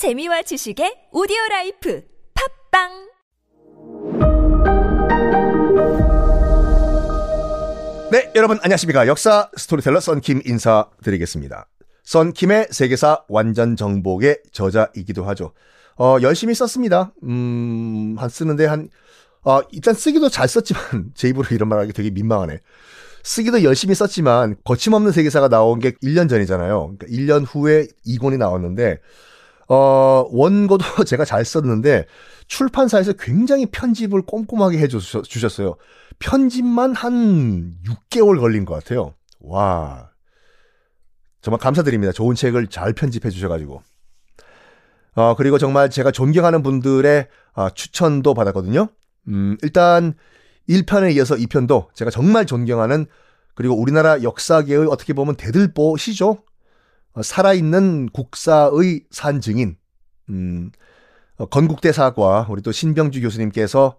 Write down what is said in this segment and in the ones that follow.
재미와 지식의 오디오 라이프 팟빵 네, 여러분 안녕하십니까. 역사 스토리텔러 썬킴 인사드리겠습니다. 썬킴의 세계사 완전 정복의 저자이기도 하죠. 어, 열심히 썼습니다. 음, 한 쓰는데 한, 어, 일단 쓰기도 잘 썼지만, 제 입으로 이런 말 하기 되게 민망하네. 쓰기도 열심히 썼지만, 거침없는 세계사가 나온 게 1년 전이잖아요. 그러니까 1년 후에 2권이 나왔는데, 어, 원고도 제가 잘 썼는데, 출판사에서 굉장히 편집을 꼼꼼하게 해주셨어요. 편집만 한 6개월 걸린 것 같아요. 와. 정말 감사드립니다. 좋은 책을 잘 편집해 주셔가지고. 어, 그리고 정말 제가 존경하는 분들의 어, 추천도 받았거든요. 음, 일단 1편에 이어서 2편도 제가 정말 존경하는 그리고 우리나라 역사계의 어떻게 보면 대들보시죠. 어, 살아있는 국사의 산 증인. 음, 어, 건국대사과 우리 또 신병주 교수님께서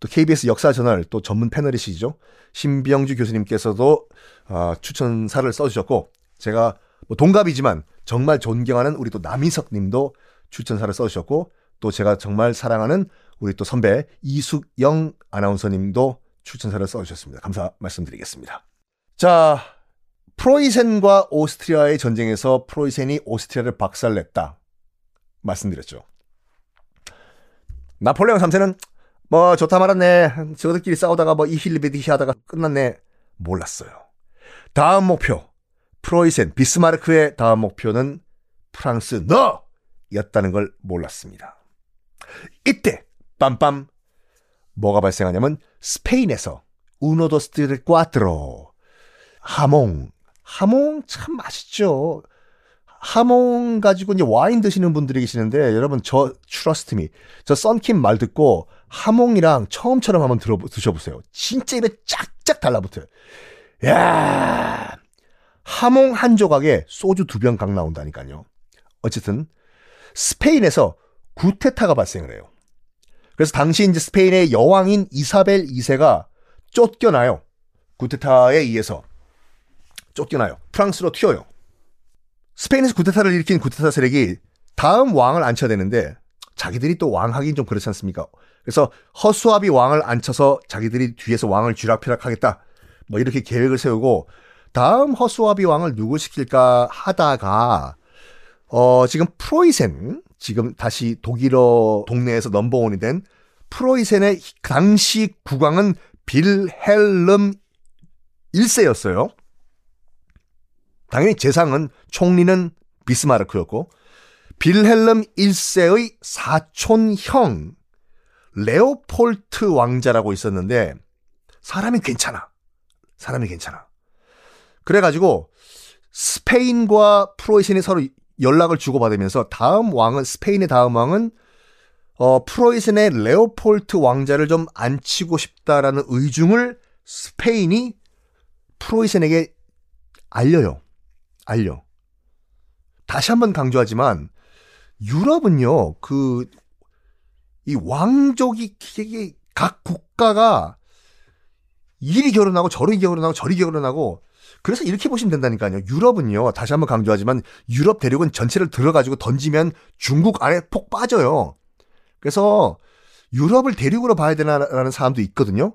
또 KBS 역사저널 또 전문 패널이시죠. 신병주 교수님께서도 어, 추천사를 써주셨고 제가 뭐 동갑이지만 정말 존경하는 우리 또 남희석 님도 추천사를 써주셨고 또 제가 정말 사랑하는 우리 또 선배 이숙영 아나운서 님도 추천사를 써주셨습니다. 감사 말씀드리겠습니다. 자, 프로이센과 오스트리아의 전쟁에서 프로이센이 오스트리아를 박살냈다. 말씀드렸죠. 나폴레옹 3세는 뭐 좋다 말았네. 저들끼리 싸우다가 뭐 이힐리베디히 하다가 끝났네. 몰랐어요. 다음 목표. 프로이센, 비스마르크의 다음 목표는 프랑스 너! 였다는 걸 몰랐습니다. 이때 빰빰 뭐가 발생하냐면 스페인에서 uno dos tres cuatro 하몽 하몽 참 맛있죠. 하몽 가지고 이제 와인 드시는 분들이 계시는데 여러분 저 trust me 저 썬킴 말 듣고 하몽이랑 처음처럼 한번 들어 드셔보세요. 진짜 입에 쫙쫙 달라붙어요. 야 하몽 한 조각에 소주 두 병 각 나온다니까요. 어쨌든 스페인에서 구테타가 발생을 해요. 그래서 당시 이제 스페인의 여왕인 이사벨 2세가 쫓겨나요. 구테타에 의해서 쫓겨나요. 프랑스로 튀어요. 스페인에서 구테타를 일으킨 구테타 세력이 다음 왕을 앉혀야 되는데 자기들이 또 왕하긴 좀 그렇지 않습니까? 그래서 허수아비 왕을 앉혀서 자기들이 뒤에서 왕을 쥐락펴락하겠다. 뭐 이렇게 계획을 세우고 다음 허수아비 왕을 누구 시킬까 하다가 어 지금 프로이센 지금 다시 독일어 동네에서 넘버원이 된 프로이센의 당시 국왕은 빌헬름 1세였어요. 당연히 재상은 총리는 비스마르크였고 빌헬름 1세의 사촌형 레오폴트 왕자라고 있었는데 사람이 괜찮아. 사람이 괜찮아. 그래가지고 스페인과 프로이센이 서로 연락을 주고받으면서 다음 왕은 스페인의 다음 왕은 어, 프로이센의 레오폴트 왕자를 좀 앉히고 싶다라는 의중을 스페인이 프로이센에게 알려요. 알려. 다시 한번 강조하지만 유럽은요. 그 이 왕족이 각 국가가 이리 결혼하고 저리 결혼하고 저리 결혼하고 그래서 이렇게 보시면 된다니까요. 유럽은요. 다시 한번 강조하지만 유럽 대륙은 전체를 들어가지고 던지면 중국 아래 폭 빠져요. 그래서 유럽을 대륙으로 봐야 되나라는 사람도 있거든요.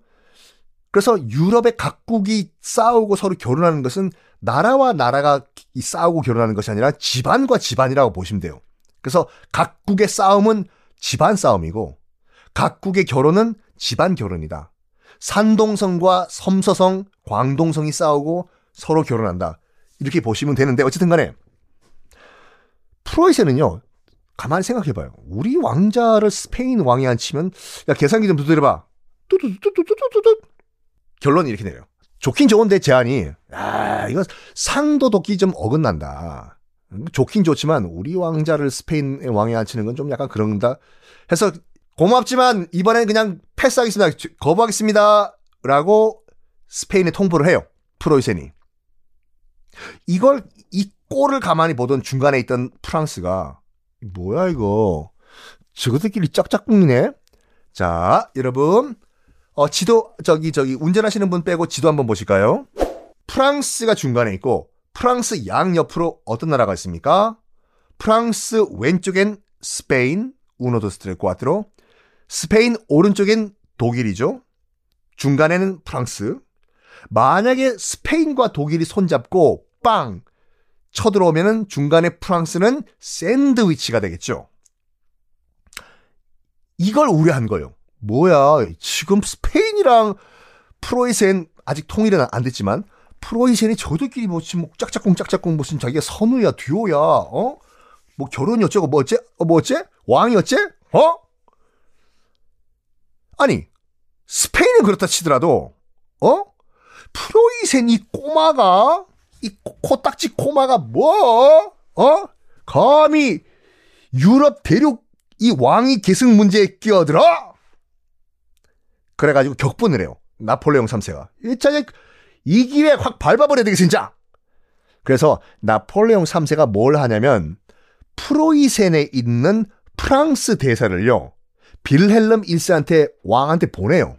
그래서 유럽의 각국이 싸우고 서로 결혼하는 것은 나라와 나라가 싸우고 결혼하는 것이 아니라 집안과 집안이라고 보시면 돼요. 그래서 각국의 싸움은 집안 싸움이고 각국의 결혼은 집안 결혼이다. 산동성과 섬서성, 광동성이 싸우고 서로 결혼한다. 이렇게 보시면 되는데 어쨌든 간에 프로이센은요. 가만히 생각해봐요. 우리 왕자를 스페인 왕이 앉히면 야 계산기 좀 두드려봐. 뚜두두두두두두 결론이 이렇게 내요. 좋긴 좋은데 제안이 아 이거 상도 돕기 좀 어긋난다. 좋긴 좋지만 우리 왕자를 스페인의 왕이 앉히는 건 좀 약간 그런다. 해서 고맙지만 이번엔 그냥 패스하겠습니다. 거부하겠습니다. 라고 스페인에 통보를 해요. 프로이센이. 이걸 이 꼴을 가만히 보던 중간에 있던 프랑스가 뭐야 이거 저것들끼리 짝짝꿍이네. 자 여러분 어 지도 저기 저기 운전하시는 분 빼고 지도 한번 보실까요? 프랑스가 중간에 있고 프랑스 양 옆으로 어떤 나라가 있습니까? 프랑스 왼쪽엔 스페인, 우노 도스트레 꽈트로. 스페인 오른쪽엔 독일이죠. 중간에는 프랑스. 만약에 스페인과 독일이 손잡고 빵 쳐들어오면은 중간에 프랑스는 샌드위치가 되겠죠. 이걸 우려한 거예요. 뭐야, 지금 스페인이랑 프로이센 아직 통일은 안 됐지만 프로이센이 저들끼리 뭐 지금 짝짝꿍 짝짝꿍 무슨 자기가 선우야 듀오야 어? 뭐 결혼이 어쩌고 뭐 어째? 어, 뭐 어째? 왕이 어째? 어? 아니 스페인은 그렇다 치더라도 어? 프로이센 이 꼬마가 이 코딱지 꼬마가 뭐? 어? 감히 유럽 대륙 이 왕위 계승 문제에 끼어들어? 그래가지고 격분을 해요. 나폴레옹 3세가. 이 자식 이 기회 확 밟아버려야 되겠어 진짜. 그래서 나폴레옹 3세가 뭘 하냐면 프로이센에 있는 프랑스 대사를요. 빌헬름 1세한테 왕한테 보내요.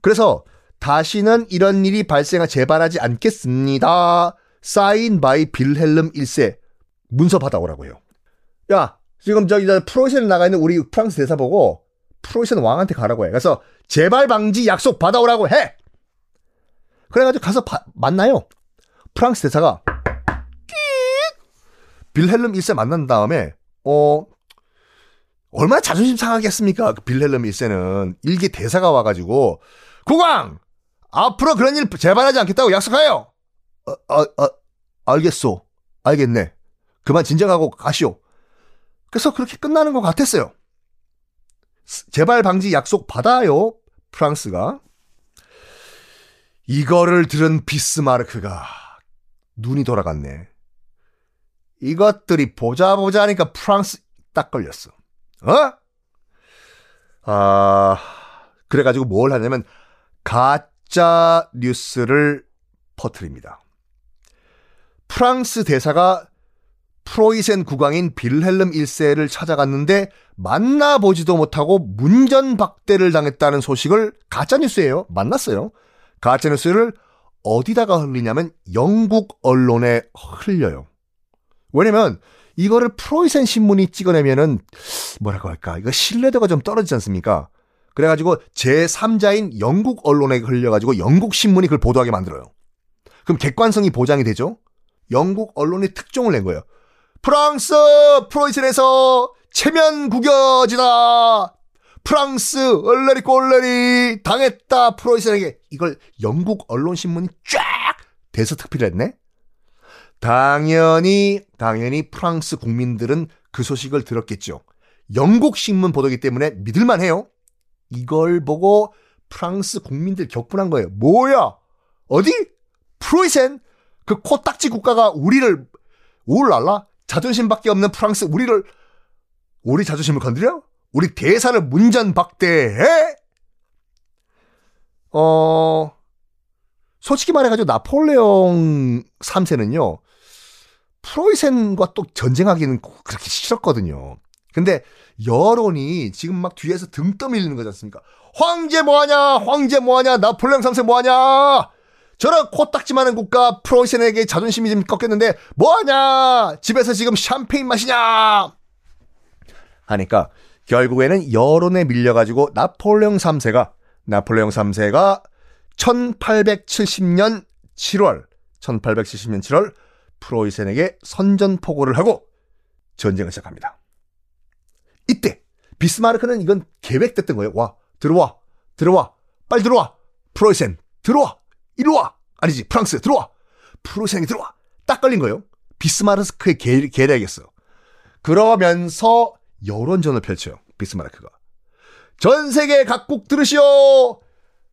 그래서 다시는 이런 일이 발생하 재발하지 않겠습니다. signed by 빌헬름 1세 문서 받아오라고 해요. 야, 지금 저기 프로이센에 나가 있는 우리 프랑스 대사 보고 프로이센 왕한테 가라고 해. 그래서 재발 방지 약속 받아오라고 해. 그래가지고 가서 바, 만나요. 프랑스 대사가 빌헬름 1세 만난 다음에 어 얼마나 자존심 상하겠습니까? 그 빌헬름 1세는 일기 대사가 와가지고 국왕 앞으로 그런 일 재발하지 않겠다고 약속하여. 어, 어, 어, 알겠소. 알겠네. 그만 진정하고 가시오. 그래서 그렇게 끝나는 것 같았어요. 재발 방지 약속 받아요. 프랑스가. 이거를 들은 비스마르크가 눈이 돌아갔네. 이것들이 보자 보자 하니까 프랑스 딱 걸렸어. 어? 아, 그래가지고 뭘 하냐면 가짜 뉴스를 퍼뜨립니다. 프랑스 대사가 프로이센 국왕인 빌헬름 1세를 찾아갔는데 만나보지도 못하고 문전박대를 당했다는 소식을 가짜뉴스예요. 만났어요. 가짜뉴스를 어디다가 흘리냐면 영국 언론에 흘려요. 왜냐면 이거를 프로이센 신문이 찍어내면은 뭐라고 할까 이거 신뢰도가 좀 떨어지지 않습니까? 그래가지고 제3자인 영국 언론에 흘려가지고 영국 신문이 그걸 보도하게 만들어요. 그럼 객관성이 보장이 되죠? 영국 언론이 특종을 낸 거예요. 프랑스 프로이센에서 체면 구겨지다. 프랑스 얼레리 꼴레리 당했다 프로이센에게 이걸 영국 언론 신문이 쫙 대서 특필을 했네. 당연히 당연히 프랑스 국민들은 그 소식을 들었겠죠. 영국 신문 보도기 때문에 믿을만 해요. 이걸 보고 프랑스 국민들 격분한 거예요. 뭐야? 어디? 프로이센? 그 코딱지 국가가 우리를 울랄라 자존심밖에 없는 프랑스 우리를 우리 자존심을 건드려? 우리 대사를 문전박대해? 어 솔직히 말해가지고 나폴레옹 3세는요 프로이센과 또 전쟁하기는 그렇게 싫었거든요. 근데 여론이 지금 막 뒤에서 등 떠밀리는 거지 않습니까? 황제 뭐하냐? 황제 뭐하냐? 나폴레옹 3세 뭐하냐? 저런 코딱지 많은 국가 프로이센에게 자존심이 좀 꺾였는데 뭐하냐? 집에서 지금 샴페인 마시냐? 하니까 결국에는 여론에 밀려가지고 나폴레옹 3세가 나폴레옹 3세가 1870년 7월 1870년 7월 프로이센에게 선전포고를 하고 전쟁을 시작합니다. 이때 비스마르크는 이건 계획됐던 거예요. 와 들어와 들어와 빨리 들어와 프로이센 들어와 이리 와 아니지 프랑스 들어와 프로이센이 들어와 딱 걸린 거예요. 비스마르크의 계, 계략이었어. 그러면서 여론전을 펼쳐요. 비스마르크가 전 세계 각국 들으시오.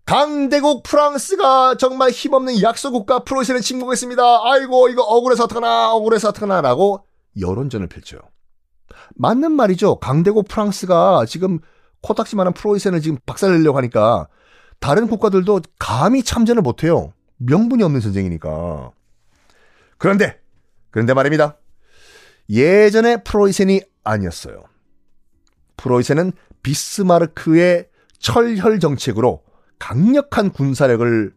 강대국 프랑스가 정말 힘없는 약소국가 프로이센을 침공했습니다. 아이고 이거 억울해서 어떡하나 억울해서 어떡하나 라고 여론전을 펼쳐요. 맞는 말이죠. 강대국 프랑스가 지금 코딱지만한 프로이센을 지금 박살내려고 하니까 다른 국가들도 감히 참전을 못해요. 명분이 없는 전쟁이니까. 그런데 그런데 말입니다. 예전에 프로이센이 아니었어요. 프로이센은 비스마르크의 철혈 정책으로 강력한 군사력을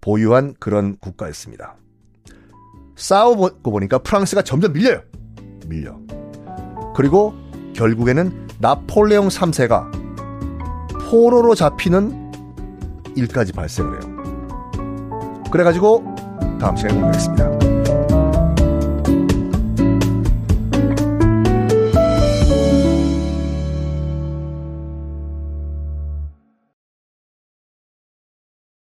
보유한 그런 국가였습니다. 싸우고 보니까 프랑스가 점점 밀려요. 밀려. 그리고 결국에는 나폴레옹 3세가 포로로 잡히는 일까지 발생을 해요. 그래가지고 다음 시간에 공개하겠습니다.